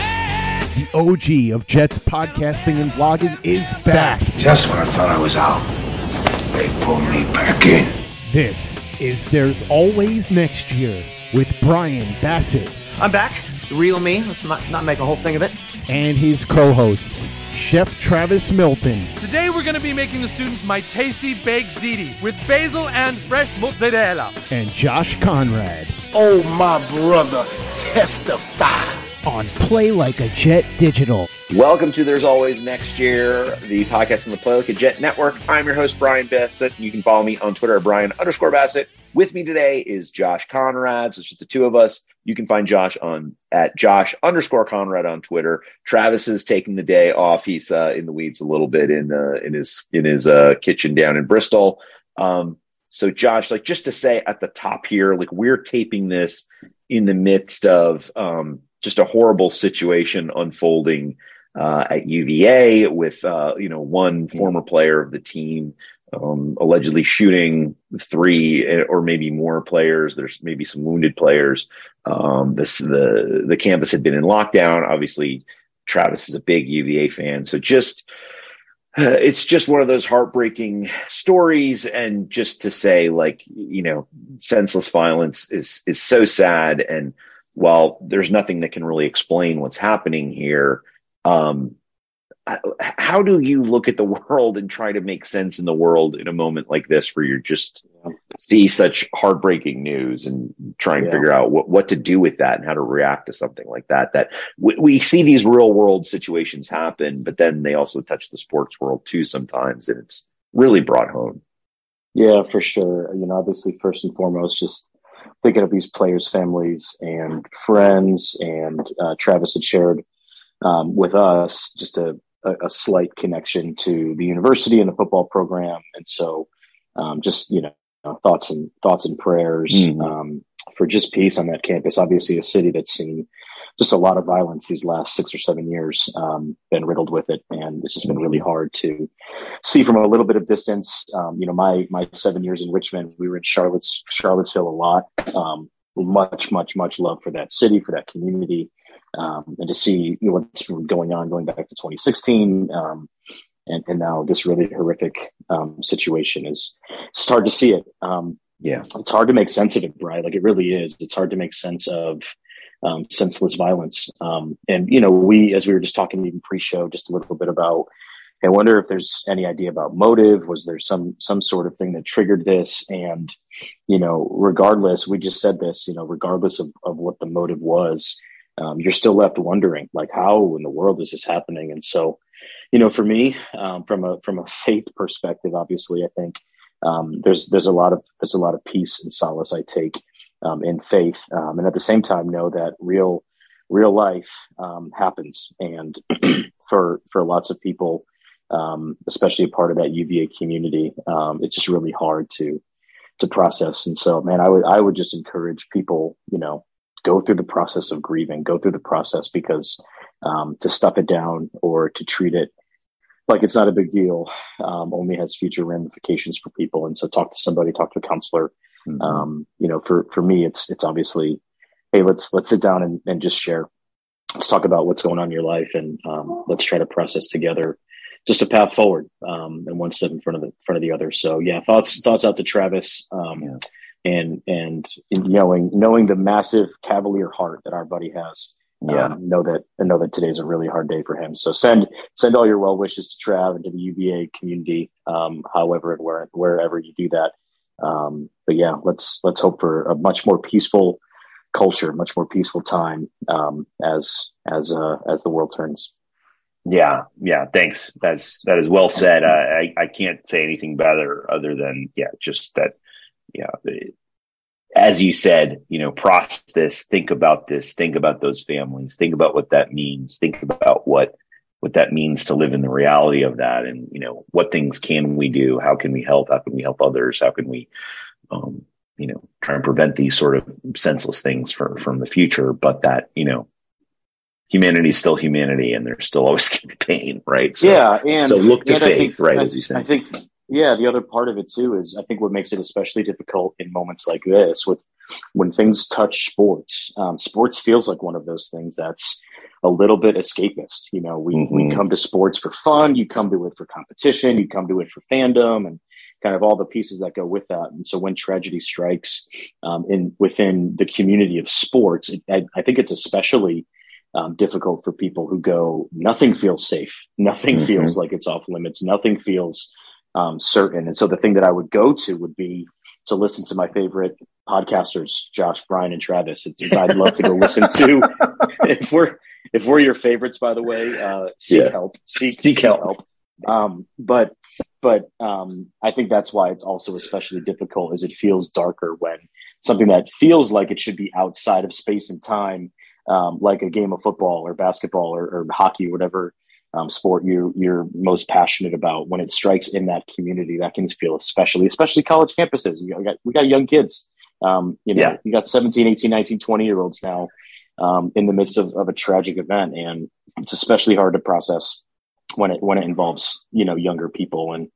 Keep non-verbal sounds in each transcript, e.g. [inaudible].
The OG of Jets podcasting and blogging is back. Just when I thought I was out, they pulled me back in. This is There's Always Next Year with Brian Bassett I'm back. The real me. Let's not, not make a whole thing of it. and his co hosts, Chef Travis Milton Today we're going to be making the students my tasty baked ziti with basil and fresh mozzarella. and Josh Conrad Oh, my brother, testify. On Play Like a Jet Digital. Welcome to There's Always Next Year, the podcast on the Play Like a Jet Network. I'm your host, Brian Bassett. You can follow me on Twitter at Brian underscore Bassett. With me today is Josh Conrad. So it's just the two of us. You can find Josh on at Josh underscore Conrad on Twitter. Travis is taking the day off. He's uh, in the weeds a little bit in uh, in his in his uh, kitchen down in Bristol. Um, so Josh, like just to say at the top here, like we're taping this in the midst of um, just a horrible situation unfolding uh, at UVA with uh, you know one former player of the team um, allegedly shooting three or maybe more players. There's maybe some wounded players. Um, this the the campus had been in lockdown. Obviously, Travis is a big UVA fan, so just [sighs] it's just one of those heartbreaking stories and just to say like you know senseless violence is is so sad and while there's nothing that can really explain what's happening here um how do you look at the [laughs] world and try to make sense in the world in a moment like this where you're just see such heartbreaking news and try and Yeah. figure out what, what to do with that and how to react to something like that that we, we see these real world situations happen but then they also touch the sports world too sometimes and it's really brought home Yeah, for sure. You know, obviously, first and foremost, just thinking of these players' families and friends, and uh, Travis had shared um, with us just a, a, a slight connection to the university and the football program, and so um, just you know thoughts and thoughts and prayers Mhm. um, for just peace on that campus. Obviously, a city that's seen just a lot of violence these last six or seven years, um, been riddled with it, and it's just been really hard to see from a little bit of distance. Um, you know, my my seven years in Richmond, we were in Charlotte's Charlottesville a lot. Um, much, much, much love for that city, for that community, um, and to see you know, what's been going on going back to 2016, um, and and now this really horrific um, situation is. It's hard to see it. Um, yeah it's hard to make sense of it, right? Like it really is. It's hard to make sense of um, senseless violence. Um, and you know, we, as we were just talking even pre-show, just a little bit about. I wonder if there's any idea about motive. Was there some some sort of thing that triggered this? And you know, regardless, we just said this. You know, regardless of, of what the motive was, um, you're still left wondering, like, how in the world is this happening? And so, you know, for me, um, from a from a faith perspective, obviously, I think um, there's there's a lot of there's a lot of peace and solace I take um, in faith, um, and at the same time know that real real life um, happens, and [clears throat] for for lots of people, um, especially a part of that UVA community, um, it's just really hard to to process. And so, man, I would I would just encourage people, you know, go through the process of grieving, go through the process because um, to stuff it down or to treat it like it's not a big deal only has future ramifications for people. And so, talk to somebody, talk to a counselor. Mhm. Um, you know, for for me, it's it's obviously, hey, let's let's sit down and, and just share. Let's talk about what's going on in your life, and um, let's try to process together just a path forward, um, and one step in front of the front of the other. So, yeah, thoughts thoughts out to Travis, um, Yeah. and and knowing knowing the massive Cavalier heart that our buddy has. yeah Um, know that and know that today's a really hard day for him. So send send all your well wishes to Trav and to the UVA community, um, however and where wherever you do that. Um, but yeah, let's let's hope for a much more peaceful culture, much more peaceful time um, as as uh, as the world turns. Yeah, yeah. Thanks. That's that is well said. I I, can't say anything better other than yeah, just that. Yeah, as you said, you know, process this, think about this, think about those families, think about what that means, think about what what that means to live in the reality of that, and you know, what things can we do? How can we help? How can we help others? How can we, um, you know, try and prevent these sort of senseless things from from the future? But that you know, humanity is still humanity, and there's still always [laughs] going to be pain, right? So, yeah, and so look to faith, think, right? I, as you say, I think yeah, the other part of it too is I think what makes it especially difficult in moments like this with when things touch sports. Um, sports feels like one of those things that's a little bit escapist. You know, we, mm-hmm. we come to sports for fun, you come to it for competition, you come to it for fandom and kind of all the pieces that go with that. And so when tragedy strikes um, in within the community of sports, it, I, I, think it's especially um, difficult for people who go, nothing feels safe. Nothing mm-hmm. feels like it's off limits. Nothing feels um, certain. And so the thing that I would go to would be to listen to my favorite podcasters, Josh, Brian, and Travis. It's, I'd love to go listen to. [laughs] if we're if we're your favorites, by the way, uh, seek yeah. help. Seek, seek, seek help. help. Um, but but um, I think that's why it's also especially difficult, as it feels darker when something that feels like it should be outside of space and time, um, like a game of football or basketball or, or hockey, or whatever um, sport you you're most passionate about when it strikes in that community that can feel especially especially college campuses we got we got young kids um, you know yeah. you got 17 18 19 20 year olds now um, in the midst of, of a tragic event and it's especially hard to process when it when it involves you know younger people and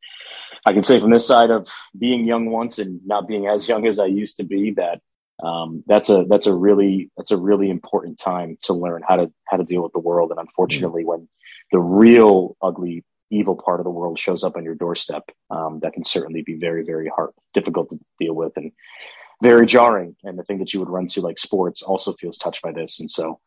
I can say from this side of being young once and not being as young as I used to be that um, that's a that's a really that's a really important time to learn how to how to deal with the world and unfortunately mm-hmm. when the real ugly evil part of the world shows up on your doorstep um, that can certainly be very very hard difficult to deal with and very jarring and the thing that you would run to like sports also feels touched by this and so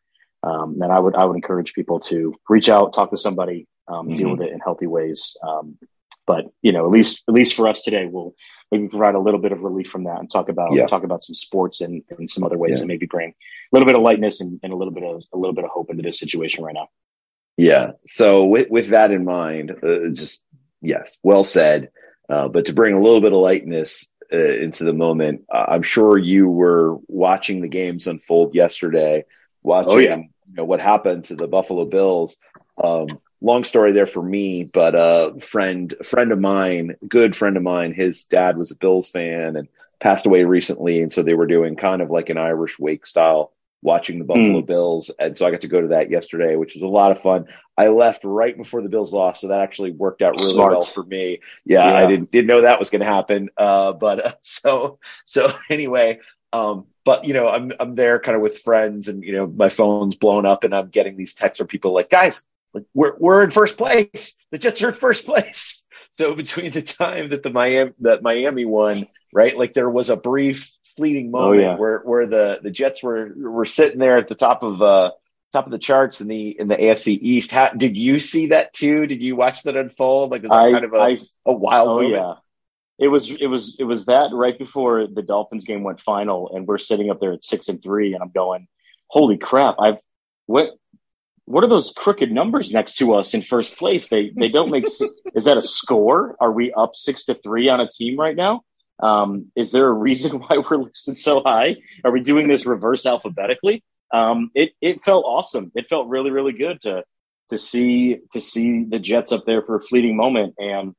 um, and i would i would encourage people to reach out talk to somebody um, mm-hmm. deal with it in healthy ways um, but you know at least at least for us today we'll maybe provide a little bit of relief from that and talk about yeah. talk about some sports and, and some other ways yeah. to maybe bring a little bit of lightness and, and a little bit of a little bit of hope into this situation right now yeah. So with with that in mind, uh, just yes, well said. Uh, but to bring a little bit of lightness uh, into the moment, uh, I'm sure you were watching the games unfold yesterday. Watching, oh, yeah. you know, what happened to the Buffalo Bills. Um, long story there for me, but a uh, friend, a friend of mine, good friend of mine, his dad was a Bills fan and passed away recently, and so they were doing kind of like an Irish wake style watching the Buffalo mm. Bills. And so I got to go to that yesterday, which was a lot of fun. I left right before the Bills lost, so that actually worked out really Smart. well for me. Yeah, yeah, I didn't didn't know that was going to happen. Uh, but uh, [laughs] so so anyway, um, but you know, I'm I'm there kind of with friends, and you know, my phone's blown up, and I'm getting these texts from people like, guys, we're we're in first place. The Jets are in first place. [laughs] So between the time that the Miami that Miami won, right, like there was a brief fleeting oh, moment oh, yeah. where where the the Jets were were sitting there at the top of uh top of the charts in the in the AFC East. How, did you see that too? Did you watch that unfold? Like was that I, kind of a, I, a wild oh, moment? Yeah. It was it was it was that right before the Dolphins game went final and we're sitting up there at six and three and I'm going, Holy crap, I've what what are those crooked numbers next to us in first place? They they don't make [laughs] is that a score? Are we up six to three on a team right now? Um, is there a reason [laughs] why we're listed so high? Are we doing this reverse alphabetically? Um, it it felt awesome. It felt really really good to to see to see the Jets up there for a fleeting moment. And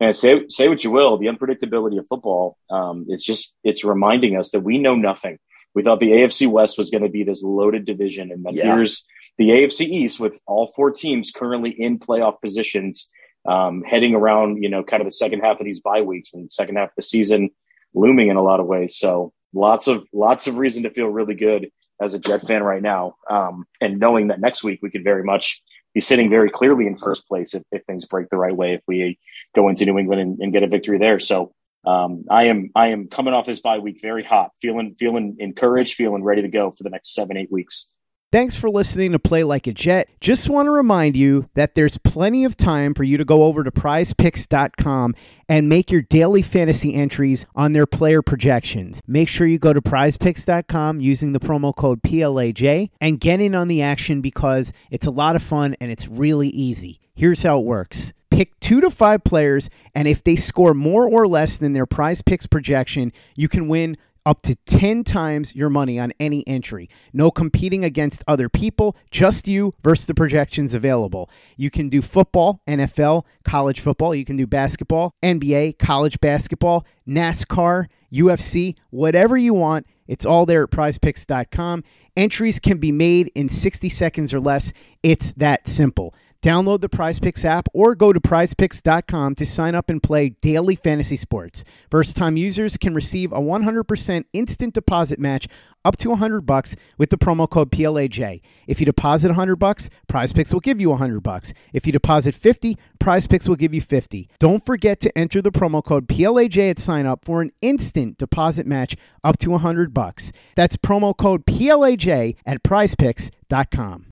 and say say what you will, the unpredictability of football. Um, it's just it's reminding us that we know nothing. We thought the AFC West was going to be this loaded division, and then yeah. here's the AFC East with all four teams currently in playoff positions um, heading around, you know, kind of the second half of these bye weeks and second half of the season looming in a lot of ways. So lots of lots of reason to feel really good as a Jet fan right now, um, and knowing that next week we could very much be sitting very clearly in first place if, if things break the right way if we go into New England and, and get a victory there. So um, I am I am coming off this bye week very hot, feeling feeling encouraged, feeling ready to go for the next seven eight weeks. Thanks for listening to Play Like a Jet. Just want to remind you that there's plenty of time for you to go over to prizepicks.com and make your daily fantasy entries on their player projections. Make sure you go to prizepicks.com using the promo code PLAJ and get in on the action because it's a lot of fun and it's really easy. Here's how it works pick two to five players, and if they score more or less than their prize picks projection, you can win up to 10 times your money on any entry. No competing against other people, just you versus the projections available. You can do football, NFL, college football, you can do basketball, NBA, college basketball, NASCAR, UFC, whatever you want. It's all there at prizepicks.com. Entries can be made in 60 seconds or less. It's that simple. Download the PrizePicks app or go to prizepicks.com to sign up and play daily fantasy sports. First time users can receive a 100% instant deposit match up to 100 bucks with the promo code PLAJ. If you deposit 100 bucks, PrizePicks will give you 100 bucks. If you deposit 50, PrizePicks will give you 50. Don't forget to enter the promo code PLAJ at sign up for an instant deposit match up to 100 bucks. That's promo code PLAJ at prizepicks.com.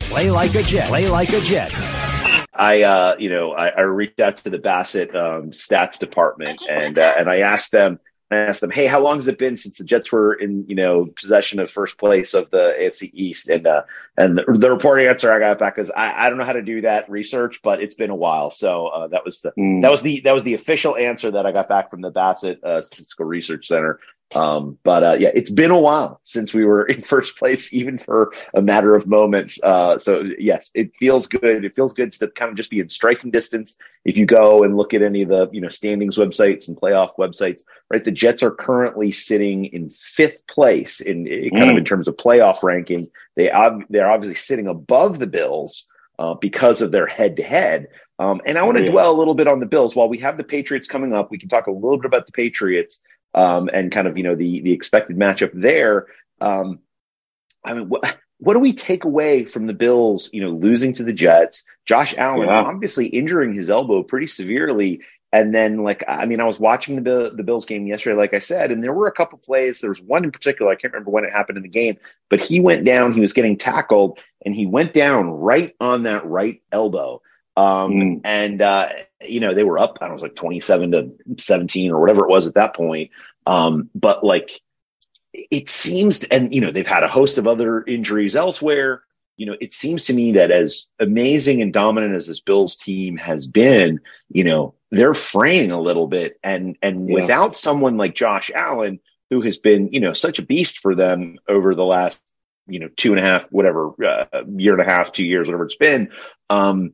Play like a Jet. Play like a Jet. I, uh, you know, I, I reached out to the Bassett um, stats department and uh, and I asked them, I asked them, hey, how long has it been since the Jets were in, you know, possession of first place of the AFC East? And uh, and the, the reporting answer I got back is I, I don't know how to do that research, but it's been a while. So uh, that was the mm. that was the that was the official answer that I got back from the Bassett uh, Statistical Research Center. Um, but uh, yeah, it's been a while since we were [laughs] in first place, even for a matter of moments. Uh, so yes, it feels good. It feels good to kind of just be in striking distance. If you go and look at any of the you know standings websites and playoff websites, right? The Jets are currently sitting in fifth place in, in kind mm. of in terms of playoff ranking. They they're obviously sitting above the Bills uh, because of their head to head. Um, and I want to yeah. dwell a little bit on the Bills. While we have the Patriots coming up, we can talk a little bit about the Patriots um, and kind of you know the the expected matchup there. Um, I mean, what what do we take away from the Bills? You know, losing to the Jets, Josh Allen yeah. obviously injuring his elbow pretty severely. And then, like, I mean, I was watching the the Bills game yesterday, like I said, and there were a couple plays. There was one in particular, I can't remember when it happened in the game, but he went down. He was getting tackled, and he went down right on that right elbow. Um, mm. And, uh, you know, they were up, I don't know, was like 27 to 17 or whatever it was at that point. Um, but like, it seems, and, you know, they've had a host of other injuries elsewhere. You know, it seems to me that as amazing and dominant as this Bills team has been, you know, they're fraying a little bit. And, and yeah. without someone like Josh Allen, who has been, you know, such a beast for them over the last, you know, two and a half, whatever, uh, year and a half, two years, whatever it's been. Um,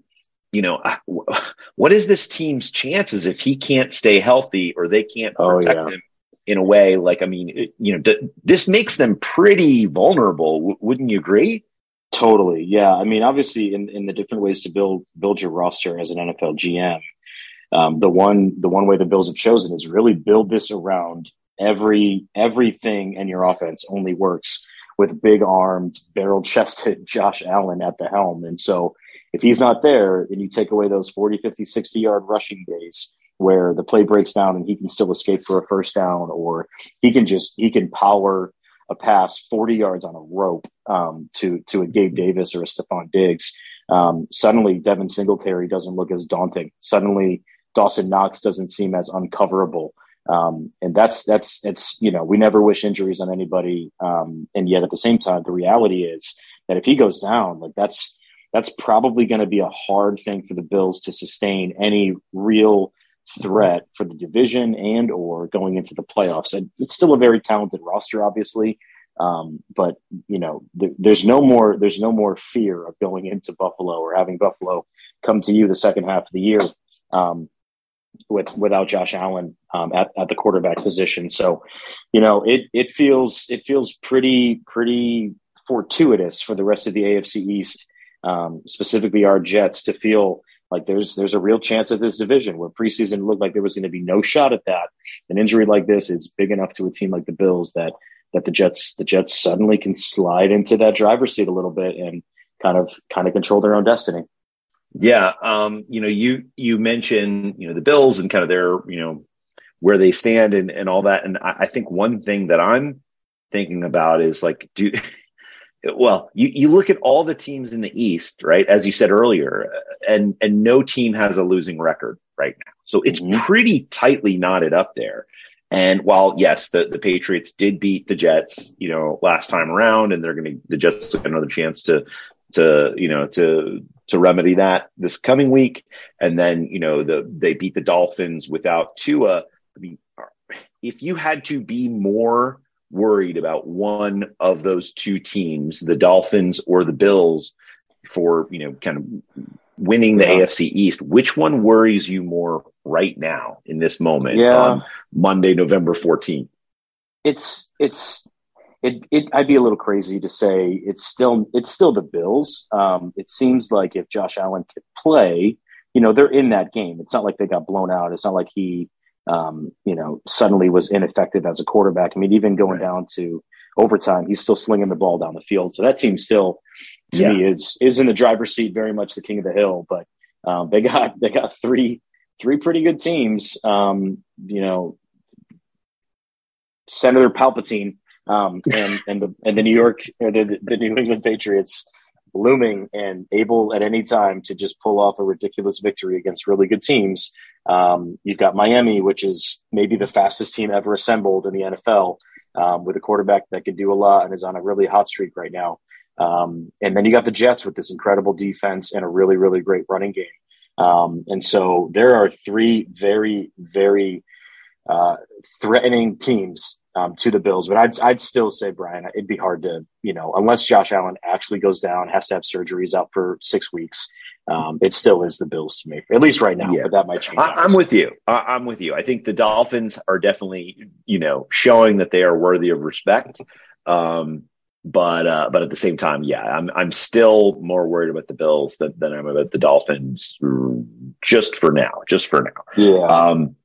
you know, [laughs] what is this team's chances if he can't stay healthy or they can't oh, protect oh, yeah. him in a way? Like, I mean, you know, d- this makes them pretty vulnerable. W- wouldn't you agree? Totally. Yeah. I mean, obviously in, in the different ways to build, build your roster as an NFL GM, um, the one, the one way the Bills have chosen is really build this around every, everything in your offense only works with big armed, barrel chested [laughs] Josh Allen at the helm. And so, if he's not there, then you take away those 40, 50, 60 yard rushing days where the play breaks down and he can still escape for a first down, or he can just, he can power a pass 40 yards on a rope um, to, to a Gabe Davis or a Stefon Diggs. Um, suddenly Devin Singletary doesn't look as daunting. Suddenly Dawson Knox doesn't seem as uncoverable. Um, and that's, that's, it's, you know, we never wish injuries on anybody. Um, and yet at the same time, the reality is that if he goes down, like that's, that's probably going to be a hard thing for the Bills to sustain any real threat for the division and or going into the playoffs. And it's still a very talented roster, obviously. Um, but you know, th- there's no more there's no more fear of going into Buffalo or having Buffalo come to you the second half of the year um, with without Josh Allen um, at, at the quarterback position. So, you know, it it feels it feels pretty pretty fortuitous for the rest of the AFC East um, specifically our Jets, to feel like there's there's a real chance at this division where preseason looked like there was going to be no shot at that. An injury like this is big enough to a team like the Bills that that the Jets the Jets suddenly can slide into that driver's seat a little bit and kind of kind of control their own destiny. Yeah, um, you know, you you mentioned you know the Bills and kind of their you know where they stand and and all that, and I, I think one thing that I'm thinking about is like do well, you, you look at all the teams in the East, right? As you said earlier, and, and no team has a losing record right now. So it's mm-hmm. pretty tightly knotted up there. And while yes, the, the Patriots did beat the Jets, you know, last time around, and they're going to, the Jets have another chance to, to, you know, to, to remedy that this coming week. And then, you know, the, they beat the Dolphins without Tua. I mean, if you had to be more worried about one of those two teams, the Dolphins or the Bills, for you know, kind of winning the yeah. AFC East, which one worries you more right now in this moment? Yeah. on Monday, November fourteenth. It's it's it, it I'd be a little crazy to say it's still it's still the Bills. Um, it seems like if Josh Allen could play, you know, they're in that game. It's not like they got blown out. It's not like he um, you know, suddenly was ineffective as a quarterback. I mean, even going right. down to overtime, he's still slinging the ball down the field. So that team still, to yeah. me, is is in the driver's seat, very much the king of the hill. But um, they got they got three three pretty good teams. Um, you know, Senator Palpatine um, and and the and the New York the, the New England Patriots looming and able at any time to just pull off a ridiculous victory against really good teams. Um, you've got Miami, which is maybe the fastest team ever assembled in the NFL, um, with a quarterback that can do a lot and is on a really hot streak right now. Um, and then you got the Jets with this incredible defense and a really, really great running game. Um, and so there are three very, very uh, threatening teams um, to the Bills. But I'd I'd still say Brian, it'd be hard to you know unless Josh Allen actually goes down, has to have surgeries out for six weeks. Um, it still is the Bills to me, at least right now. Yeah. But that might change. I, am with you. I, am with you. I think the Dolphins are definitely you know showing that they are worthy of respect. Um, but uh, but at the same time, yeah, I'm I'm still more worried about the Bills than, than I'm about the Dolphins. Just for now, just for now. Yeah. Um,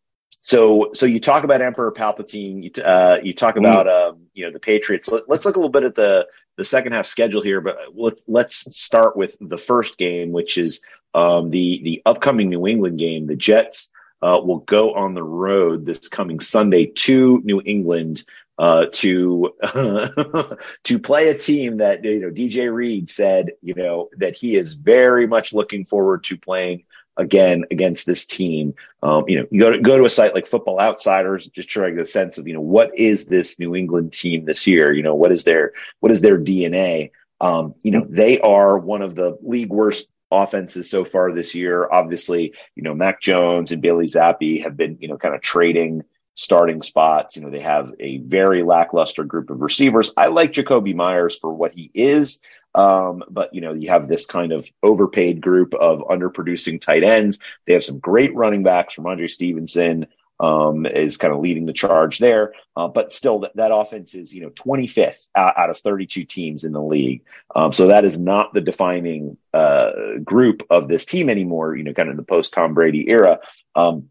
so, so you talk about Emperor Palpatine. You, uh, you talk about, mm. um, you know, the Patriots. Let, us look a little bit at the the second half schedule here, but let, us start with the first game, which is um, the the upcoming New England game. The Jets uh, will go on the road this coming Sunday to New England uh, to [laughs] to play a team that you know DJ Reed said you know that he is very much looking forward to playing again against this team. Um, you know, you go to go to a site like Football Outsiders, just trying to get a sense of you know what is this New England team this year. You know, what is their what is their DNA? Um, you know, they are one of the league worst offenses so far this year. Obviously, you know, Mac Jones and Bailey Zappe have been you know kind of trading starting spots. You know, they have a very lackluster group of receivers. I like Jakobi Meyers for what he is. Um, but you know, you have this kind of overpaid group of underproducing tight ends. They have some great running backs from Andre Stevenson. Um, is kind of leading the charge there. Uh, but still, that, that offense is, you know, 25th out, out of 32 teams in the league. Um, so that is not the defining uh, group of this team anymore, you know, kind of in the post Tom Brady era. Um,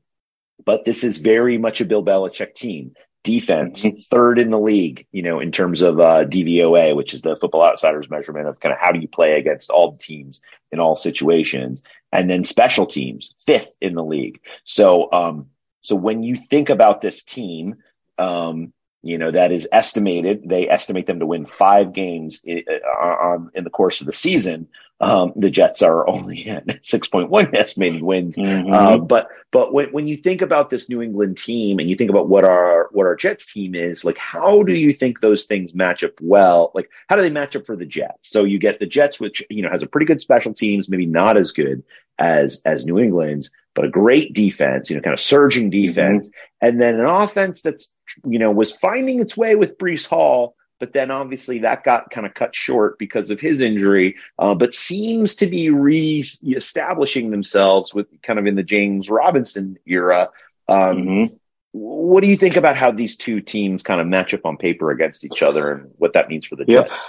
but this is very much a Bill Belichick team defense, third in the league, you know, in terms of uh, DVOA, which is the Football Outsiders measurement of kind of how do you play against all the teams in all situations, and then special teams, fifth in the league. So, um, so when you think about this team, um, you know that is estimated. They estimate them to win five games in, uh, on, in the course of the season. Um, the Jets are only [laughs] at 6.1 estimated wins. Mm-hmm. Uh, but, but when, when you think about this New England team and you think about what our, what our Jets team is, like, how do you think those things match up well? Like, how do they match up for the Jets? So you get the Jets, which, you know, has a pretty good special teams, maybe not as good as, as New England's, but a great defense, you know, kind of surging defense. Mm-hmm. And then an offense that's, you know, was finding its way with Breece Hall but then obviously that got kind of cut short because of his injury, uh, but seems to be re-establishing themselves with kind of in the James Robinson era. Um, mm-hmm. What do you think about how these two teams kind of match up on paper against each other and what that means for the yep. Jets?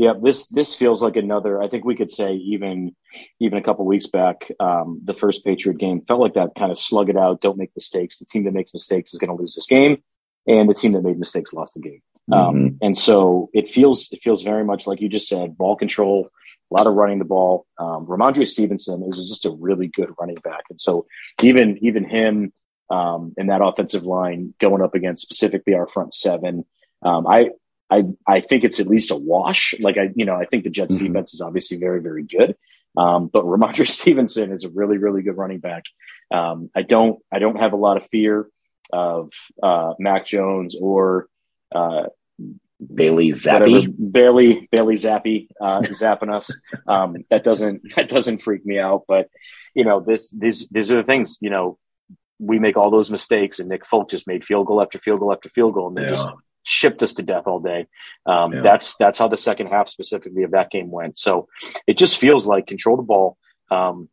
Yeah, this this feels like another. I think we could say even even a couple weeks back, um, the first Patriot game felt like that kind of slug it out, don't make mistakes. The team that makes mistakes is going to lose this game, and the team that made mistakes lost the game. Um, mm-hmm. and so it feels it feels very much like you just said, ball control, a lot of running the ball. Um, Rhamondre Stevenson is just a really good running back, and so even even him um, and that offensive line going up against specifically our front seven, um, I I I think it's at least a wash. Like I you know I think the Jets mm-hmm. defense is obviously very very good, um, but Rhamondre [laughs] Stevenson is a really really good running back. Um, I don't I don't have a lot of fear of uh, Mac Jones or uh, Bailey Zappe, Bailey Bailey Zappe, uh, zapping us. Um, [laughs] that doesn't that doesn't freak me out. But you know, this these these are the things. You know, we make all those mistakes, and Nick Folk just made field goal after field goal after field goal, and they yeah. just shipped us to death all day. Um, yeah. That's that's how the second half specifically of that game went. So it just feels like control the ball um,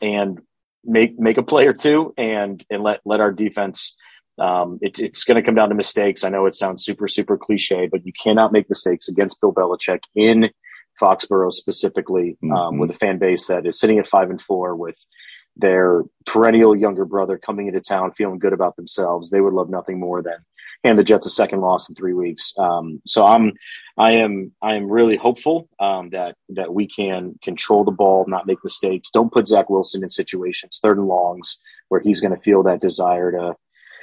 and make make a play or two, and and let let our defense. Um, it, it's going to come down to mistakes. I know it sounds super super cliche, but you cannot make mistakes against Bill Belichick in Foxborough specifically, um, mm-hmm. with a fan base that is sitting at five and four with their perennial younger brother coming into town feeling good about themselves. They would love nothing more than hand the Jets a second loss in three weeks. Um, so I'm, I am, I am really hopeful um, that that we can control the ball, not make mistakes. Don't put Zach Wilson in situations third and longs where he's going to feel that desire to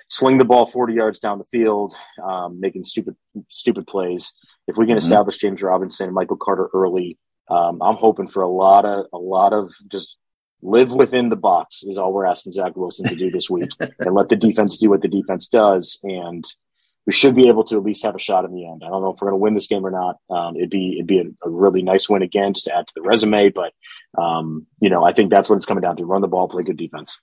sling the ball 40 yards down the field, um, making stupid stupid plays. If we can mm-hmm. establish James Robinson and Michael Carter early, um, I'm hoping for a lot of a lot of just live within the box is all we're asking Zach Wilson to do this week, [laughs] and let the defense do what the defense does. And we should be able to at least have a shot in the end. I don't know if we're going to win this game or not. Um, it'd be it'd be a, a, really nice win again just to add to the resume. But um, you know, I think that's what it's coming down to: run the ball, play good defense.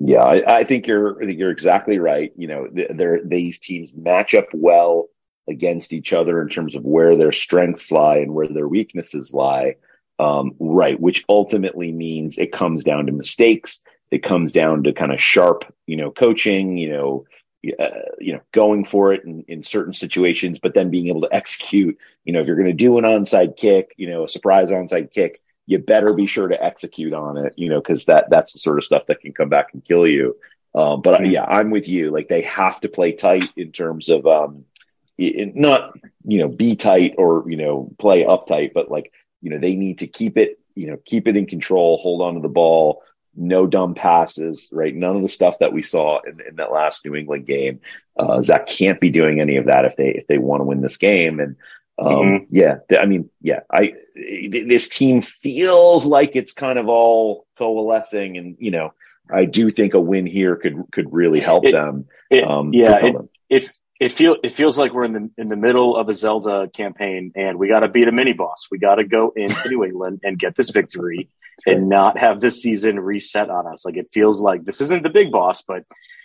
Yeah, I, I think you're I think you're exactly right. You know, they're, these teams match up well against each other in terms of where their strengths lie and where their weaknesses lie. Um, right, which ultimately means it comes down to mistakes. It comes down to kind of sharp, you know, coaching. You know, uh, you know, going for it in, in certain situations, but then being able to execute, you know, if you're going to do an onside kick, you know, a surprise onside kick, you better be sure to execute on it, you know, cause that, that's the sort of stuff that can come back and kill you. Um, but mm-hmm. yeah, I'm with you. Like they have to play tight in terms of, um, it, not, you know, be tight or, you know, play uptight, but like, you know, they need to keep it, you know, keep it in control, hold on to the ball, no dumb passes, right? None of the stuff that we saw in, in that last New England game. Uh, Zach can't be doing any of that if they if they want to win this game. And um, mm-hmm. yeah, I mean, yeah, I this team feels like it's kind of all coalescing, and you know, I do think a win here could could really help it, them. It, um, yeah, it, it it feel it feels like we're in the in the middle of a Zelda campaign, and we got to beat a mini boss. We got to go into New England and get this victory and not have this season reset on us. Like it feels like this isn't the big boss, but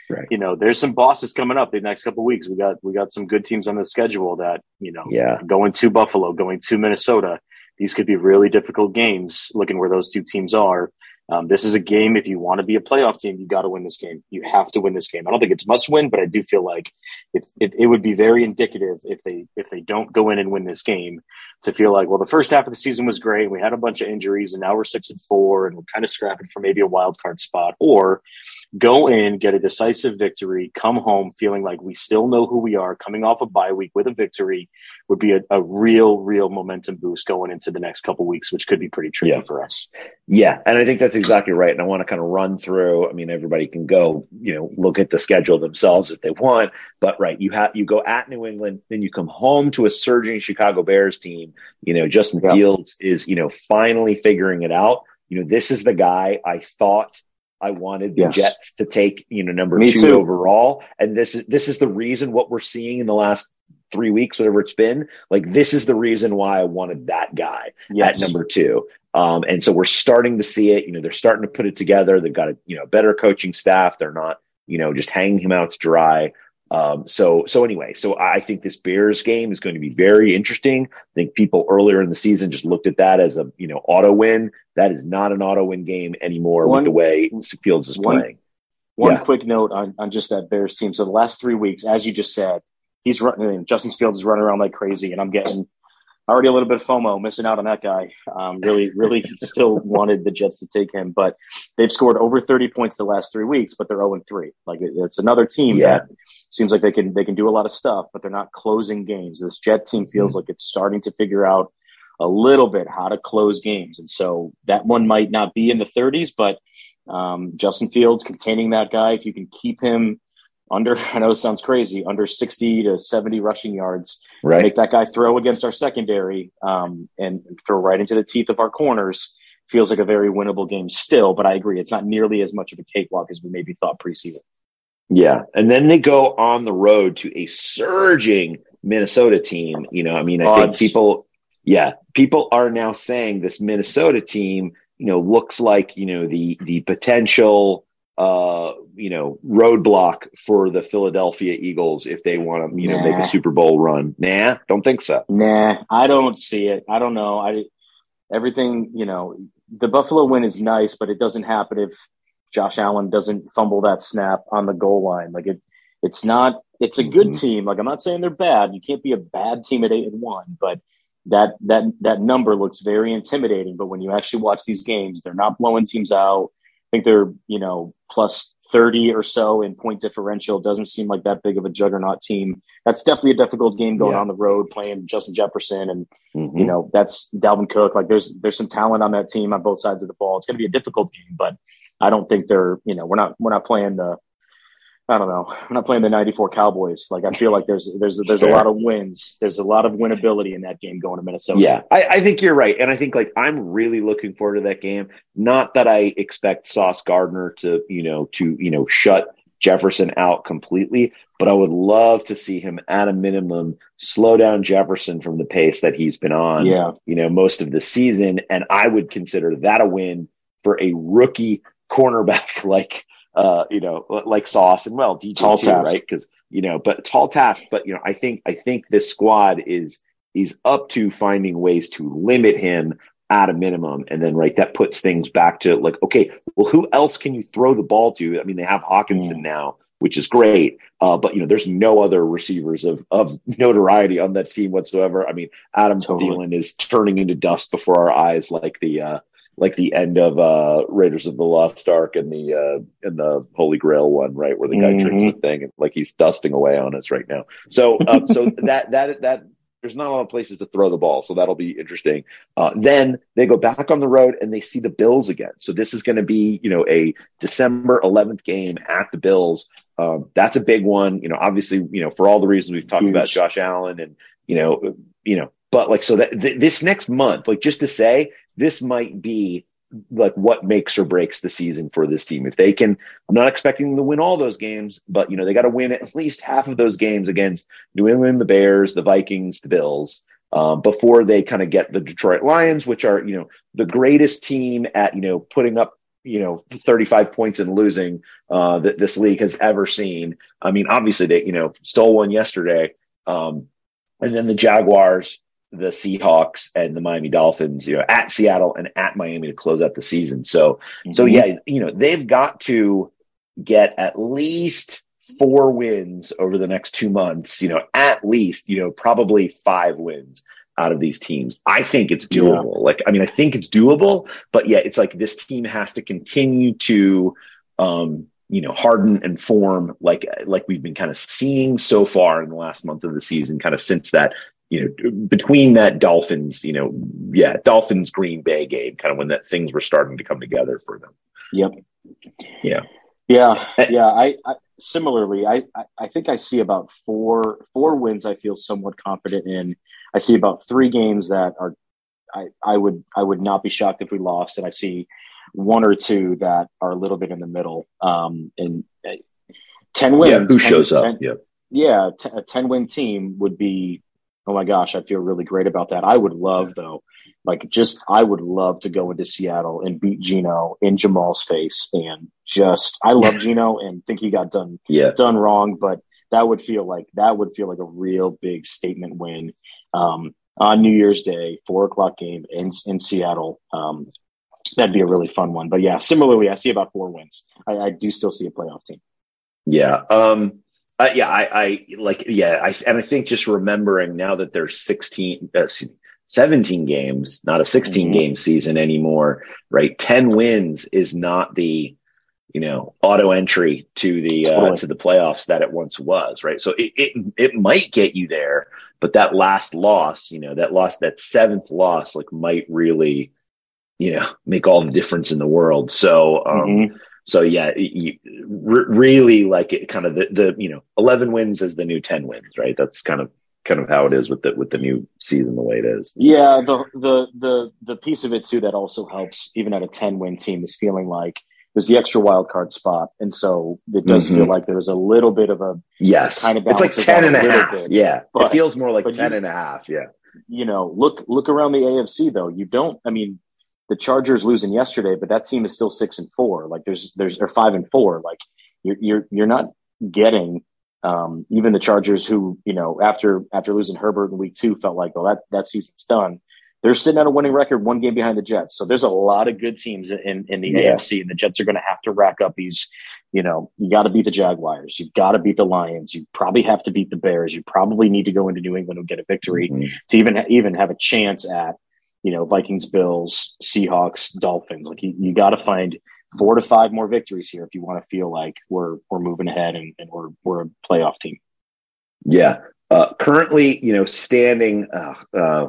right. you know, there's some bosses coming up the next couple weeks. We got we got some good teams on the schedule that you know, yeah, going to Buffalo, going to Minnesota. These could be really difficult games. Looking where those two teams are, um, this is a game. If you want to be a playoff team, you got to win this game. You have to win this game. I don't think it's must win, but I do feel like it, it, it would be very indicative if they if they don't go in and win this game to feel like well the first half of the season was great. We had a bunch of injuries, and now we're six and four, and we're kind of scrapping for maybe a wild card spot, or go in, get a decisive victory, come home feeling like we still know who we are, coming off a bye week with a victory would be a, a real, real momentum boost going into the next couple weeks, which could be pretty tricky yeah. for us. Yeah. And I think that's exactly right. And I want to kind of run through, I mean, everybody can go, you know, look at the schedule themselves if they want, but right. You have, you go at New England, then you come home to a surging Chicago Bears team. You know, Justin yeah. Fields is, you know, finally figuring it out. You know, this is the guy I thought I wanted the yes. Jets to take, you know, number Me two too. overall. And this is, this is the reason what we're seeing in the last three weeks, whatever it's been. Like, this is the reason why I wanted that guy yes. at number two. Um, and so we're starting to see it, you know, they're starting to put it together. They've got a, you know, better coaching staff. They're not, you know, just hanging him out to dry. Um, so, so anyway, so I think this Bears game is going to be very interesting. I think people earlier in the season just looked at that as a, you know, auto win. That is not an auto win game anymore one, with the way Fields is one, playing. One yeah. quick note on, on just that Bears team. So the last three weeks, as you just said, he's running, Justin Fields is running around like crazy and I'm getting already a little bit of FOMO missing out on that guy. Um, really, really still [laughs] wanted the Jets to take him, but they've scored over 30 points the last three weeks, but they're 0 3. Like it, it's another team yeah. that seems like they can, they can do a lot of stuff, but they're not closing games. This Jet team feels mm-hmm. like it's starting to figure out a little bit how to close games. And so that one might not be in the 30s, but um, Justin Fields containing that guy, if you can keep him under, [laughs] I know it sounds crazy, under 60 to 70 rushing yards, right. make that guy throw against our secondary um, and throw right into the teeth of our corners feels like a very winnable game still. But I agree, it's not nearly as much of a cakewalk as we maybe thought preseason. Yeah. And then they go on the road to a surging Minnesota team. You know, I mean, I Odds. think people, yeah, people are now saying this Minnesota team, you know, looks like, you know, the, the potential, uh, you know, roadblock for the Philadelphia Eagles if they want to, you know, make a Super Bowl run? Nah, don't think so. Nah, I don't see it. I don't know. I everything, you know, the Buffalo win is nice, but it doesn't happen if Josh Allen doesn't fumble that snap on the goal line. Like it, it's not. It's a good Mhm. team. Like I'm not saying they're bad. You can't be a bad team at eight and one, but that that that number looks very intimidating. But when you actually watch these games, they're not blowing teams out. I think they're you know plus thirty or so in point differential. Doesn't seem like that big of a juggernaut team. That's definitely a difficult game going Yeah. on the road, playing Justin Jefferson and Mhm. you know that's Dalvin Cook. Like there's there's some talent on that team on both sides of the ball. It's going to be a difficult game, but I don't think they're you know we're not we're not playing the I don't know we're not playing the '94 Cowboys. Like I feel like there's there's there's a lot of wins. There's a lot of winnability in that game going to Minnesota. Yeah, I, I think you're right, and I think like I'm really looking forward to that game. Not that I expect Sauce Gardner to, you know, to you know shut Jefferson out completely, but I would love to see him at a minimum slow down Jefferson from the pace that he's been on. yeah, you know, most of the season, and I would consider that a win for a rookie cornerback [laughs] like uh, you know, like Sauce and well, DJ Tall too, task. right? Because you know, but tall task. But you know, I think I think this squad is is up to finding ways to limit him at a minimum, and then right that puts things back to like, okay, well, who else can you throw the ball to? I mean, they have Hockenson Mm. now, which is great, uh, but you know, there's no other receivers of of [laughs] notoriety on that team whatsoever. I mean, Adam Totally. Thielen is turning into dust before our eyes, like the uh, like the end of uh, Raiders of the Lost Ark and the uh, and the Holy Grail one, right, where the guy Mhm. drinks the thing and like he's dusting away on us right now. So uh, so [laughs] that that that there's not a lot of places to throw the ball, so that'll be interesting. Uh, then they go back on the road and they see the Bills again. So this is going to be you know a December 11th game at the Bills. Um, that's a big one. You know, obviously, you know, for all the reasons we've talked Huge. about Josh Allen and you know, you know, but like so that th- this next month, like just to say, this might be like what makes or breaks the season for this team. If they can, I'm not expecting them to win all those games, but you know, they got to win at least half of those games against New England, the Bears, the Vikings, the Bills. Um, before they kind of get the Detroit Lions, which are, you know, the greatest team at, you know, putting up, you know, 35 points and losing, uh, that this league has ever seen. I mean, obviously they, you know, stole one yesterday. Um, and then the Jaguars, the Seahawks and the Miami Dolphins, you know, at Seattle and at Miami to close out the season. So, so Mhm. yeah, you know, they've got to get at least four wins over the next two months, you know, at least, you know, probably five wins out of these teams. I think it's doable. Like, I mean, I think it's doable, but yeah, it's like this team has to continue to, um, you know, harden and form like, like we've been kind of seeing so far in the last month of the season, kind of since that, you know, between that Dolphins, you know, yeah, Dolphins Green Bay game, kind of when that things were starting to come together for them. Yep. Yeah. Yeah, Eh. yeah. I, I similarly, I, I think I see about four four wins. I feel somewhat confident in. I see about three games that are. I I would I would not be shocked if we lost, and I see one or two that are a little bit in the middle. Um, and uh, ten wins. yeah. Who 10 shows up? 10 yeah. yeah, t- a 10 win team would be, oh my gosh, I feel really great about that. I would love, though, like just, I would love to go into Seattle and beat Geno in Jamal's face. And just, I love [laughs] Geno and think he got done, Yeah. done wrong, but that would feel like, that would feel like a real big statement win. Um, on New Year's Day, four o'clock game in, in Seattle. Um, that'd be a really fun one. But yeah, similarly, I see about four wins. I, I do still see a playoff team. Yeah. Um, uh, yeah, I, I like, yeah, I, and I think just remembering now that there's 16, uh, 17 games, not a 16 Mhm. game season anymore, right? 10 wins is not the, you know, auto entry to the, uh, Totally. to the playoffs that it once was, right? So it, it, it might get you there, but that last loss, you know, that loss, that seventh loss, like might really, you know, make all the difference in the world. So, um, Mhm. So yeah, you, re- really like it kind of the, the, you know, 11 wins is the new 10 wins, right? That's kind of, kind of how it is with the, with the new season, the way it is. Yeah, the the the the piece of it too that also helps, even at a ten win team, is feeling like there's the extra wild card spot, and so it does Mhm. feel like there's a little bit of a Yes. Kind of it's like 10 and a out a little half. bit. Yeah. But- it feels more like 10 you- and a half. Yeah. you know look look around the AFC though. You don't. I mean, the Chargers losing yesterday, but that team is still six and four. Like there's there's or five and four. Like you're you're you're not getting um, even the Chargers who you know after after losing Herbert in week two felt like oh that that season's done. They're sitting at a winning record, one game behind the Jets. So there's a lot of good teams in in the yeah. AFC, and the Jets are going to have to rack up these. You know, you got to beat the Jaguars. You've got to beat the Lions. You probably have to beat the Bears. You probably need to go into New England and get a victory mm-hmm. to even even have a chance at you know, Vikings, Bills, Seahawks, Dolphins. Like you, you got to find four to five more victories here if you want to feel like we're we're moving ahead and, and we're we're a playoff team. Yeah. Uh, currently, you know, standing. Uh, uh,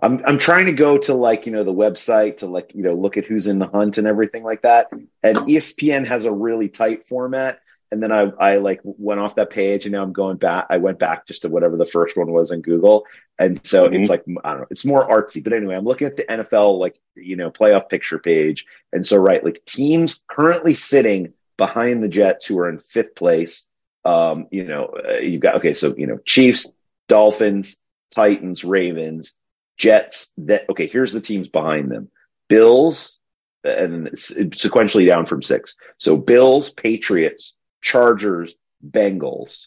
I'm I'm trying to go to like you know the website to like you know look at who's in the hunt and everything like that. And ESPN has a really tight format and then I, I like went off that page and now I'm going back. I went back just to whatever the first one was in Google. And so mm-hmm. it's like, I don't know, it's more artsy, but anyway, I'm looking at the NFL, like, you know, playoff picture page. And so, right, like teams currently sitting behind the Jets who are in fifth place. Um, you know, uh, you've got, okay, so, you know, Chiefs, Dolphins, Titans, Ravens, Jets. That, okay, here's the teams behind them. Bills, and sequentially down from six. So Bills, Patriots, Chargers, Bengals.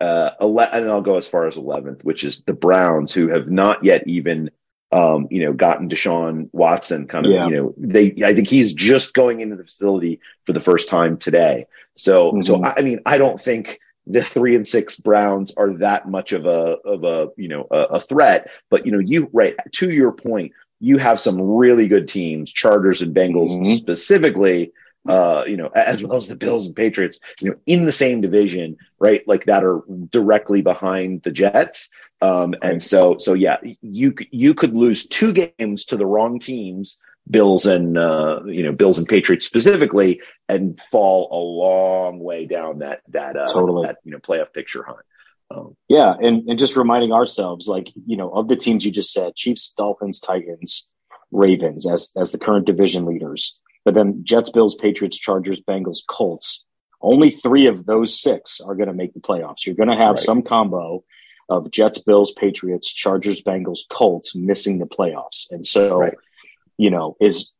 Uh, ele- and I'll go as far as 11th, which is the Browns, who have not yet even, um, you know, gotten Deshaun Watson kind of, yeah. you know, they, I think he's just going into the facility for the first time today. So, mm-hmm. so I mean, I don't think the three and six Browns are that much of a, of a, you know, a, a threat, but you know, you, right, to your point, you have some really good teams, Chargers and Bengals mm-hmm. specifically, uh, you know, as well as the Bills and Patriots, you know, in the same division, right? Like that are directly behind the Jets. Um, and so, so yeah, you, you could lose two games to the wrong teams, Bills and, uh, you know, Bills and Patriots specifically, and fall a long way down that, that, uh, totally. that, you know, playoff picture hunt. Um, yeah. And, and just reminding ourselves, like, you know, of the teams you just said, Chiefs, Dolphins, Titans, Ravens as, as the current division leaders but then Jets, Bills, Patriots, Chargers, Bengals, Colts. Only three of those six are going to make the playoffs. You're going to have right. some combo of Jets, Bills, Patriots, Chargers, Bengals, Colts missing the playoffs. And so, right. you know, is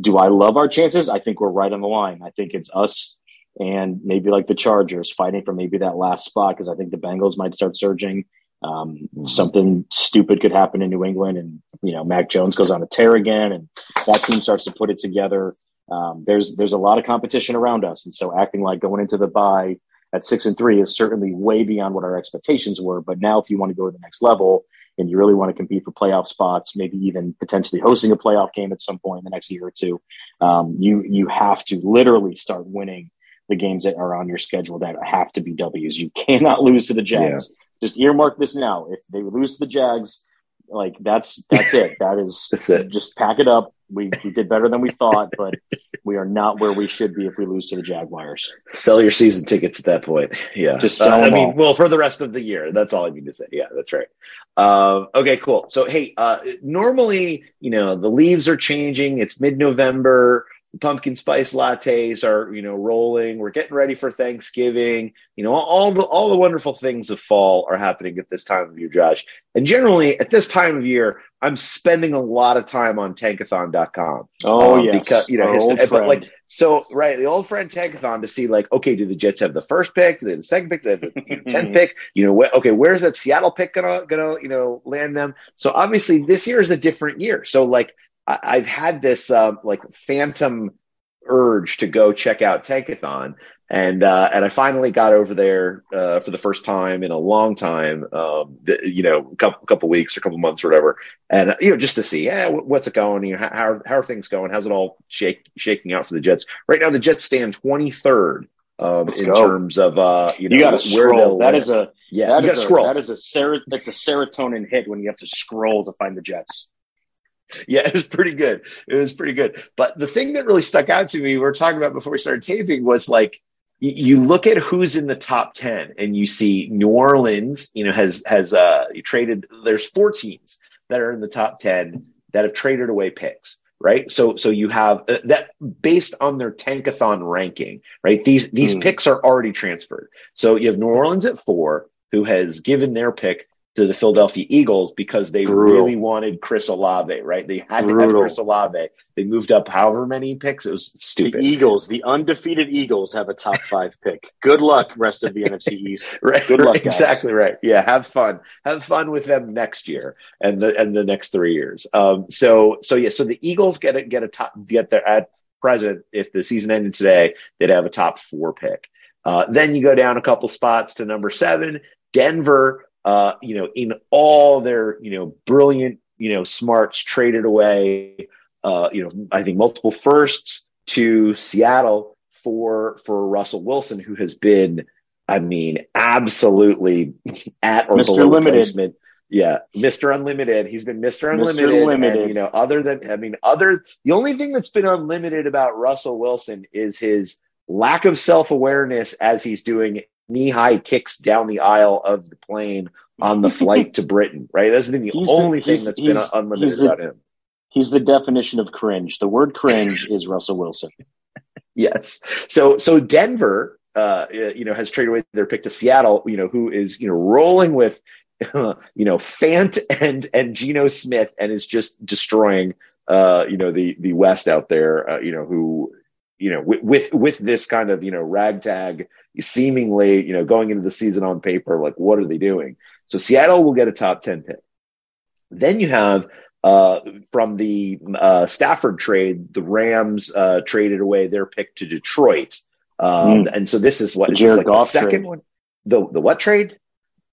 do I love our chances? I think we're right on the line. I think it's us and maybe like the Chargers fighting for maybe that last spot because I think the Bengals might start surging. Um. Something stupid could happen in New England, and you know Mac Jones goes on a tear again, and that team starts to put it together. Um, there's there's a lot of competition around us, and so acting like going into the bye at six and three is certainly way beyond what our expectations were. But now, if you want to go to the next level and you really want to compete for playoff spots, maybe even potentially hosting a playoff game at some point in the next year or two, um, you you have to literally start winning the games that are on your schedule that have to be W's. You cannot lose to the Jets. Yeah just earmark this now. If they lose the Jags, like that's that's it. That is [laughs] that's it. Just pack it up. We we did better than we thought, but we are not where we should be if we lose to the Jaguars. Sell your season tickets at that point. Yeah, just sell. Uh, I mean, well, for the rest of the year. That's all I need to say. Yeah, that's right. Uh, okay, cool. So, hey, uh, normally, you know, the leaves are changing. It's mid-November pumpkin spice lattes are you know rolling. We're getting ready for thanksgiving. You know all the all the wonderful things of fall are happening at this time of year josh. And generally at this time of year i'm spending a lot of time on tankathon.com oh um, yeah because you know his, but like so right the old friend tankathon to see like okay do the jets have the first pick? Do they have the second pick? Do they have the 10th [laughs] pick? You know wh- okay where's that seattle pick gonna gonna you know land them? So obviously this year is a different year. So like I, have had this um, like phantom urge to go check out Tankathon, and uh, and I finally got over there uh, for the first time in a long time. Um, you know, a couple couple weeks or a couple months or whatever, and uh, you know, just to see, yeah, what's it going? You know, how how, how are things going? How's it all shake, shaking out for the Jets right now? The Jets stand twenty third. Um, in go. terms of uh, you know, you got to scroll. That is a yeah, that is a, scroll. That is a ser- that's a serotonin hit when you have to scroll to find the Jets. [laughs] Yeah, it was pretty good. It was pretty good. But the thing that really stuck out to me, we were talking about before we started taping, was like you look at who's in the top 10 and you see New Orleans, you know, has, has, uh, traded, there's four teams that are in the top 10 that have traded away picks, right? So, so you have uh, that based on their tankathon ranking, right? These, these mm. picks are already transferred. So you have New Orleans at four, who has given their pick to the Philadelphia Eagles because they Brutal. really wanted Chris Olave, right? They had to have Chris Olave. They moved up however many picks. It was The stupid. Eagles, the undefeated Eagles, have a top five pick. Good luck, rest of the NFC East. [laughs] Right, Good luck, guys. exactly right. Yeah, have fun. Have fun with them next year and the and the next three years. Um, so so yeah, so the Eagles get a get a top get their at present. If the season ended today, they'd have a top four pick. Uh, then you go down a couple spots to number seven, Denver. Uh, you know, in all their you know brilliant you know smarts traded away. Uh, you know, I think multiple firsts to Seattle for for Russell Wilson, who has been I mean, absolutely [laughs] at or Mr. below Limited. replacement. Yeah, Mr. Unlimited. He's been Mr. Unlimited. and, Limited. you know, other than I mean, other the only thing that's been unlimited about Russell Wilson is his lack of self awareness as he's doing knee high kicks down the aisle of the plane on the flight to [laughs] Britain. Right, that's the, the He's the- only thing that's been unlimited the- about him. He's the definition of cringe. The word cringe is Russell Wilson. [laughs] Yes. So so Denver, uh, you know, has traded away their pick to Seattle. You know, who is you know rolling with, [laughs] you know, Fant and and Geno Smith, and is just destroying, uh, you know, the the West out there. Uh, you know, who, you know, with, with with this kind of you know ragtag, seemingly you know going into the season on paper, like what are they doing? So Seattle will get a top ten pick. Then you have uh, from the uh, Stafford trade, the Rams uh, traded away their pick to Detroit, um, and so this is what The is this Jared like Goff the second trade. one. The the what trade?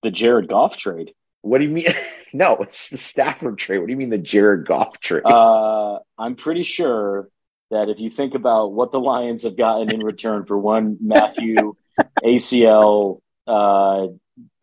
The Jared Goff trade. What do you mean? [laughs] no, it's the Stafford trade. What do you mean the Jared Goff trade? Uh, I'm pretty sure that if you think about what the Lions have gotten in return for one [laughs] Matthew ACL, uh,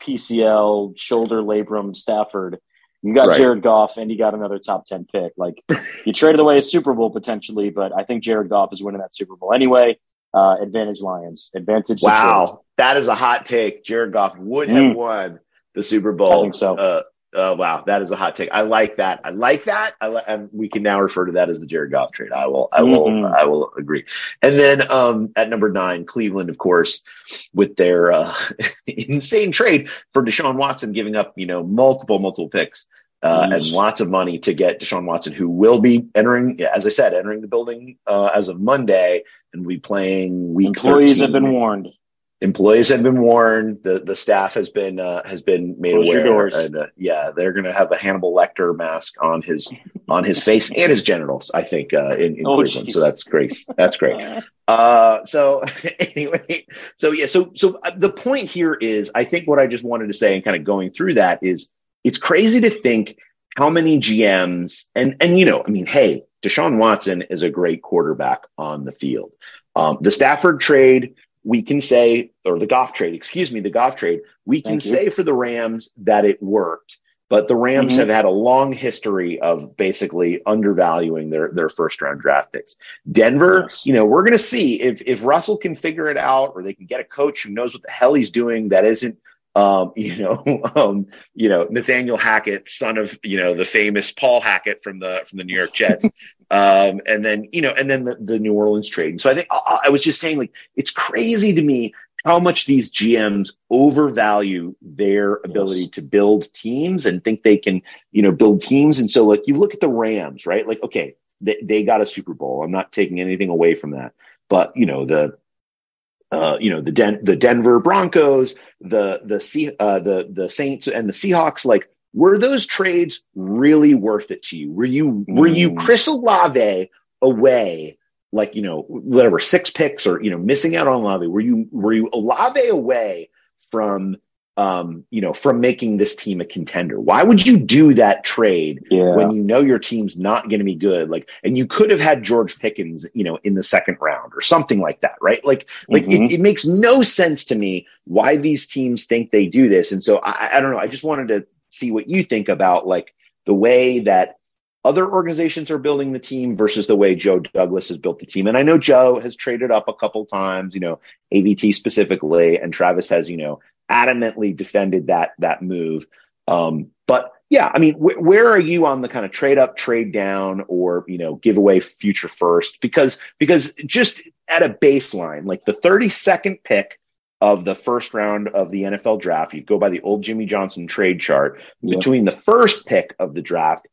PCL, shoulder labrum Stafford, you got Right. Jared Goff and you got another top 10 pick. Like you traded away a Super Bowl potentially, but I think Jared Goff is winning that Super Bowl anyway. Uh, advantage Lions, advantage. Detroit. wow, that is a hot take. Jared Goff would have Mm. won the Super Bowl. I think so. Uh, uh, wow, that is a hot take. I like that. I like that. I li- and we can now refer to that as the Jared Goff trade. I will. I will. Mhm. I will agree. And then um, at number nine, Cleveland, of course, with their uh, [laughs] insane trade for Deshaun Watson, giving up you know multiple multiple picks. Uh, and lots of money to get Deshaun Watson, who will be entering, as I said, entering the building uh, as of Monday, and will be playing week. Employees 13 have been warned. Employees have been warned. The the staff has been uh, has been made Close aware. And uh, yeah, they're going to have a Hannibal Lecter mask on his on his face and his genitals. I think uh, in, in Oh, Cleveland. jeez. So that's great. That's great. [laughs] Uh, so [laughs] anyway, so yeah, so so uh, the point here is, I think what I just wanted to say, and kind of going through that is, it's crazy to think how many GMs and and you know, I mean, hey, Deshaun Watson is a great quarterback on the field. Um, the Stafford trade, we can say, or the Goff trade, excuse me, the Goff trade, we can say for the Rams that it worked. But the Rams Mhm. have had a long history of basically undervaluing their, their first round draft picks. Denver, Yes. you know, we're going to see if, if Russell can figure it out or they can get a coach who knows what the hell he's doing that isn't, um, [laughs] you know, um, you know, Nathaniel Hackett, son of, you know, the famous Paul Hackett from the, from the New York Jets. [laughs] um, and then, you know, and then the, the New Orleans trade. So I think I, I was just saying like, it's crazy to me how much these GMs overvalue their ability to build teams and think they can, you know, build teams. And so like you look at the Rams, right? Like, okay, they, they got a Super Bowl. I'm not taking anything away from that, but you know, the, uh, you know, the Den- the Denver Broncos, the, the C, uh, the, the Saints and the Seahawks, like, were those trades really worth it to you? Were you, were you Mm. Chris Olave away like you know whatever six picks or you know missing out on Olave? Were you were you Olave away from um you know from making this team a contender? Why would you do that trade Yeah. when you know your team's not going to be good? Like, and you could have had George Pickens you know in the second round or something like that, right? Like like Mhm. it, it makes no sense to me why these teams think they do this. And so I, I don't know. I just wanted to see what you think about like the way that other organizations are building the team versus the way Joe Douglas has built the team. And I know Joe has traded up a couple times, you know, AVT specifically, and Travis has, you know, adamantly defended that that move. Um, but yeah, I mean, wh- where are you on the kind of trade up, trade down, or you know, give away future first? Because because just at a baseline, like the 32nd pick of the first round of the NFL draft, you go by the old Jimmy Johnson trade chart yep. between the first pick of the draft.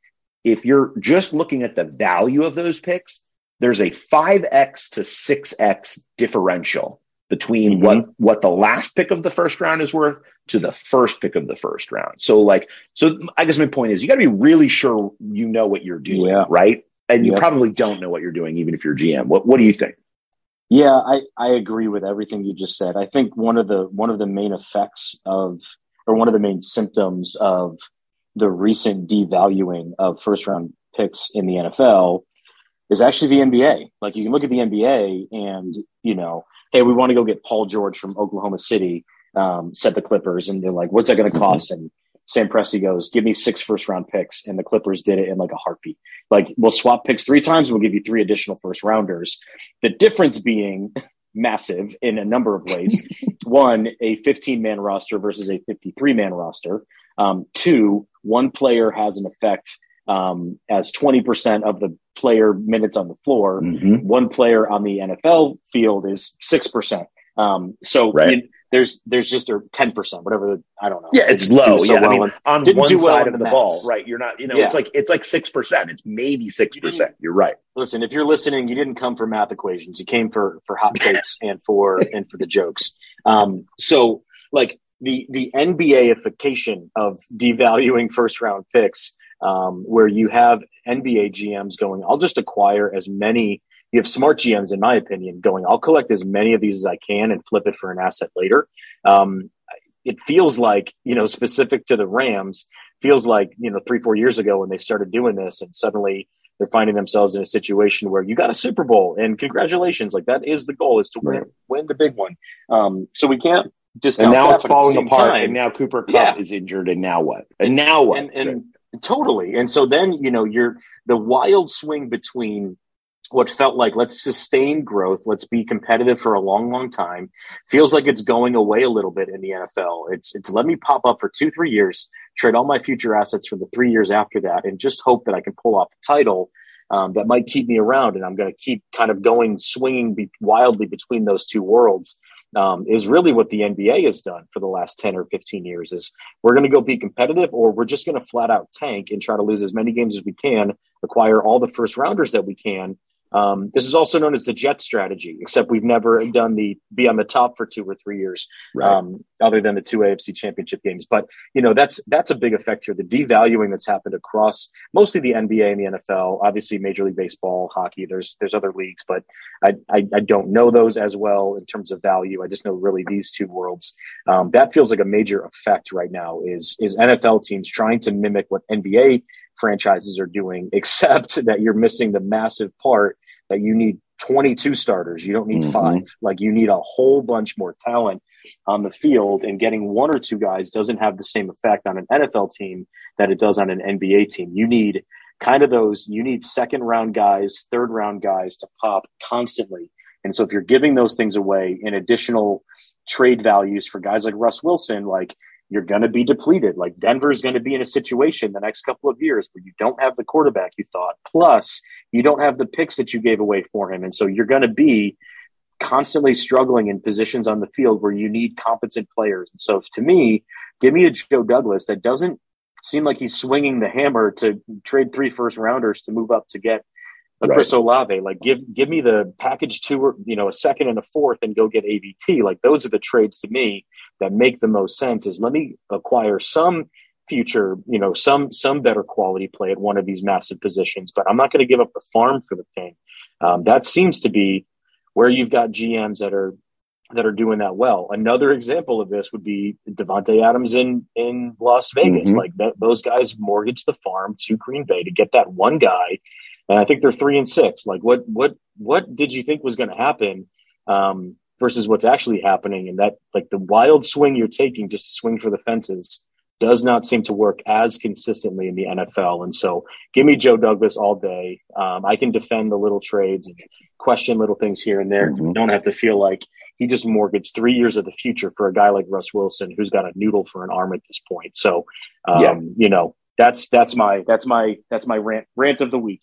If you're just looking at the value of those picks, there's a 5x to 6x differential between mm-hmm. what what the last pick of the first round is worth to the first pick of the first round. So like so I guess my point is you got to be really sure you know what you're doing, yeah. right? And you probably don't know what you're doing even if you're GM. What what do you think? Yeah, I, I agree with everything you just said. I think one of the one of the main effects of or one of the main symptoms of the recent devaluing of first round picks in the NFL is actually the NBA. Like you can look at the NBA and, you know, hey, we want to go get Paul George from Oklahoma City, um, set the Clippers, and they're like, what's that going to cost? And Sam Presti goes, give me six first round picks. And the Clippers did it in like a heartbeat. Like, we'll swap picks three times. We'll give you three additional first rounders. The difference being massive in a number of ways. [laughs] one, a 15 man roster versus a 53 man roster. Um, two, one player has an effect um, as 20% of the player minutes on the floor. Mm-hmm. One player on the NFL field is 6%. Um, so right there's there's just or ten percent, whatever. The, I don't know. Yeah, it's low. So yeah, well I mean, on one side well of the, the ball, right? You're not. You know, yeah. it's like it's like six percent. It's maybe six percent. You're right. Listen, if you're listening, you didn't come for math equations. You came for for hot takes [laughs] and for and for the jokes. Um, so like the the NBAification of devaluing first round picks, um, where you have NBA GMs going, I'll just acquire as many you have smart GMs, in my opinion, going, I'll collect as many of these as I can and flip it for an asset later. Um, it feels like, you know, specific to the Rams, feels like, you know, three, four years ago when they started doing this and suddenly they're finding themselves in a situation where you got a Super Bowl and congratulations. Like that is the goal is to win, win the big one. Um, so we can't just, and now it's falling apart time. and now Cooper Kupp yeah. is injured and now what? And now what? And, and totally. And so then, you know, you're the wild swing between what felt like let's sustain growth, let's be competitive for a long, long time, feels like it's going away a little bit in the NFL. It's it's let me pop up for two, three years, trade all my future assets for the three years after that, and just hope that I can pull off a title um, that might keep me around, and I'm going to keep kind of going swinging be- wildly between those two worlds. Um, is really what the NBA has done for the last 10 or 15 years is we're going to go be competitive or we're just going to flat out tank and try to lose as many games as we can, acquire all the first rounders that we can, um, this is also known as the jet strategy, except we've never done the be on the top for two or three years, right. um, other than the two AFC championship games. But, you know, that's, that's a big effect here. The devaluing that's happened across mostly the NBA and the NFL, obviously Major League Baseball, hockey, there's, there's other leagues, but I, I, I don't know those as well in terms of value. I just know really these two worlds. Um, that feels like a major effect right now is, is NFL teams trying to mimic what NBA franchises are doing, [laughs] except that you're missing the massive part that you need 22 starters. You don't need mm-hmm. five. Like you need a whole bunch more talent on the field, and getting one or two guys doesn't have the same effect on an NFL team that it does on an NBA team. You need kind of those, you need second round guys, third round guys to pop constantly. And so if you're giving those things away in additional trade values for guys like Russ Wilson, like you're going to be depleted. Like Denver's going to be in a situation the next couple of years where you don't have the quarterback you thought. Plus, you don't have the picks that you gave away for him. And so you're going to be constantly struggling in positions on the field where you need competent players. And so to me, give me a Joe Douglas that doesn't seem like he's swinging the hammer to trade three first rounders to move up to get a right. Chris Olave. Like give give me the package two or you know a second and a fourth and go get AVT. Like those are the trades to me that make the most sense. Is let me acquire some future, you know, some some better quality play at one of these massive positions, but I'm not going to give up the farm for the thing. Um, that seems to be where you've got GMs that are that are doing that well. Another example of this would be Davante Adams in in Las Vegas. Mm-hmm. Like that, those guys mortgaged the farm to Green Bay to get that one guy and I think they're three and six. Like, what what what did you think was going to happen um, versus what's actually happening? And that like the wild swing you're taking just to swing for the fences does not seem to work as consistently in the NFL. And so, give me Joe Douglas all day. Um, I can defend the little trades and question little things here and there. Mm-hmm. Don't have to feel like he just mortgaged three years of the future for a guy like Russ Wilson, who's got a noodle for an arm at this point. So, um, yeah. you know, that's that's my that's my that's my rant rant of the week.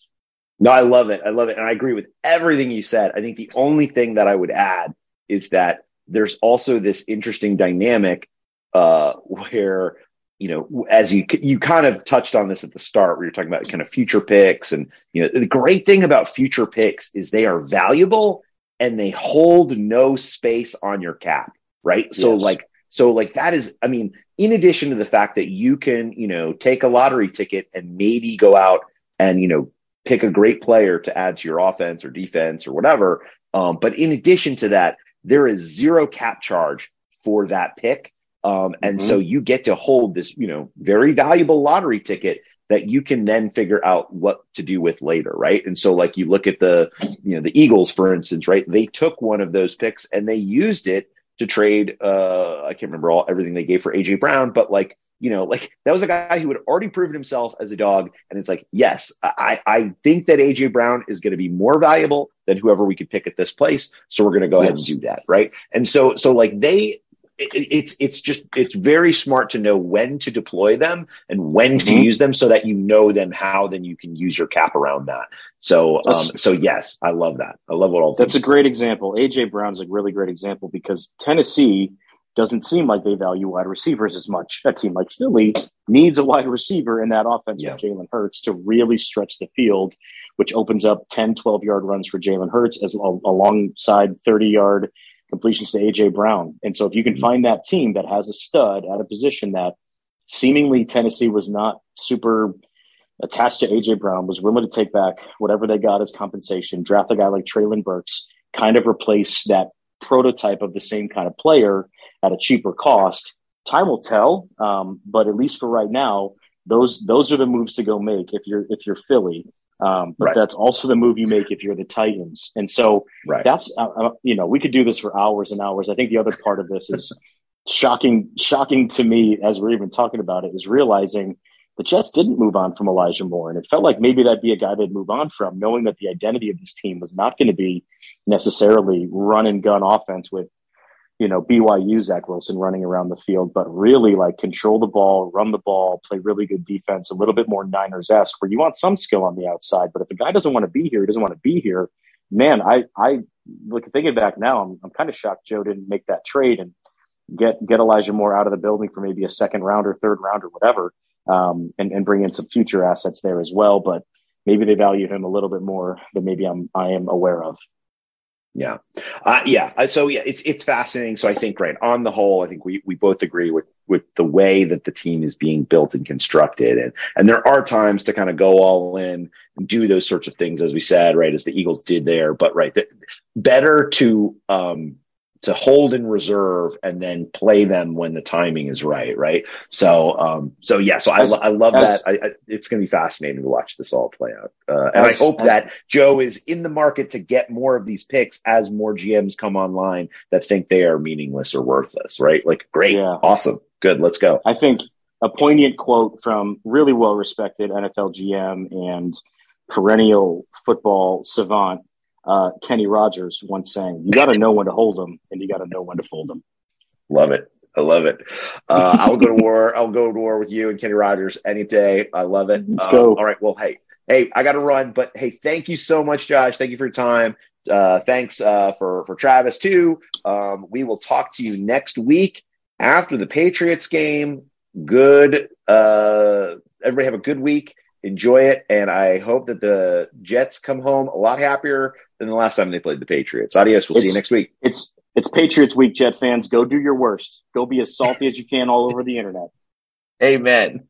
No, I love it. I love it. And I agree with everything you said. I think the only thing that I would add is that there's also this interesting dynamic uh, where you know, as you you kind of touched on this at the start, where you're talking about kind of future picks, and you know, the great thing about future picks is they are valuable and they hold no space on your cap, right? So Yes. like, so like that is, I mean, in addition to the fact that you can, you know, take a lottery ticket and maybe go out and you know pick a great player to add to your offense or defense or whatever. Um, but in addition to that, there is zero cap charge for that pick. Um, and Mhm. so you get to hold this, you know, very valuable lottery ticket that you can then figure out what to do with later, right? And so like you look at the, you know, the Eagles, for instance, right? They took one of those picks and they used it to trade uh I can't remember all everything they gave for AJ Brown, but like, you know, like that was a guy who had already proven himself as a dog. And it's like, yes, I, I think that AJ Brown is going to be more valuable than whoever we could pick at this place. So we're going to go ahead and do that. Right. And so, so like they, it, it's, it's just, it's very smart to know when to deploy them and when to Mhm. use them so that you know them how then you can use your cap around that. So, um, so yes, I love that. I love what all That's a great example. AJ Brown's a really great example because Tennessee doesn't seem like they value wide receivers as much. A team like Philly needs a wide receiver in that offense Yeah. with Jalen Hurts to really stretch the field, which opens up 10, 12 yard runs for Jalen Hurts as alongside 30 yard completions to AJ Brown. And so if you can Mm-hmm. find that team that has a stud at a position that seemingly Tennessee was not super attached to AJ Brown, was willing to take back whatever they got as compensation, draft a guy like Treylon Burks, kind of replace that prototype of the same kind of player at a cheaper cost. Time will tell, um, but at least for right now, those those are the moves to go make if you're if you're Philly. Um, but Right. that's also the move you make if you're the Titans. And so right. that's uh, uh, you know we could do this for hours and hours. I think the other part of this is [laughs] shocking shocking to me as we're even talking about it is realizing the Jets didn't move on from Elijah Moore, and it felt like maybe that'd be a guy they'd move on from, knowing that the identity of this team was not going to be necessarily run and gun offense with you know BYU Zach Wilson running around the field, but really like control the ball, run the ball, play really good defense, a little bit more Niners esque, where you want some skill on the outside, but if the guy doesn't want to be here, he doesn't want to be here. Man, I I look thinking back now, I'm I'm kind of shocked Joe didn't make that trade and get get Elijah Moore out of the building for maybe a second round or third round or whatever, um, and and bring in some future assets there as well. But maybe they value him a little bit more than maybe I'm I am aware of. Yeah. Uh, yeah. Uh, So yeah, it's, it's fascinating. So I think, right. On the whole, I think we, we both agree with, with the way that the team is being built and constructed. And, and there are times to kind of go all in and do those sorts of things, as we said, right. As the Eagles did there, but right. The, better to, um, to hold in reserve and then play them when the timing is right. Right. So, um, so yeah, so I, As- I love as- that. I, I, it's going to be fascinating to watch this all play out. Uh, and As- I hope that Joe is in the market to get more of these picks as more GMs come online that think they are meaningless or worthless, right? Like, great, Yeah. awesome, good, let's go. I think a poignant quote from really well respected NFL GM and perennial football savant uh, Kenny Rogers once saying, "You got to know when to hold them, and you got to know when to fold them." Love it. I love it. Uh, I'll go to war. [laughs] I'll go to war with you and Kenny Rogers any day. I love it. Let's Uh, go. All right. Well, hey, hey, I got to run, but hey, thank you so much, Josh. Thank you for your time. Uh, thanks uh, for for Travis too. Um, we will talk to you next week after the Patriots game. Good. Uh, everybody have a good week. Enjoy it, and I hope that the Jets come home a lot happier than the last time they played the Patriots. Adios. We'll see you next week. It's it's Patriots week, Jet fans. Go do your worst. Go be as salty as you can all over the internet. Amen.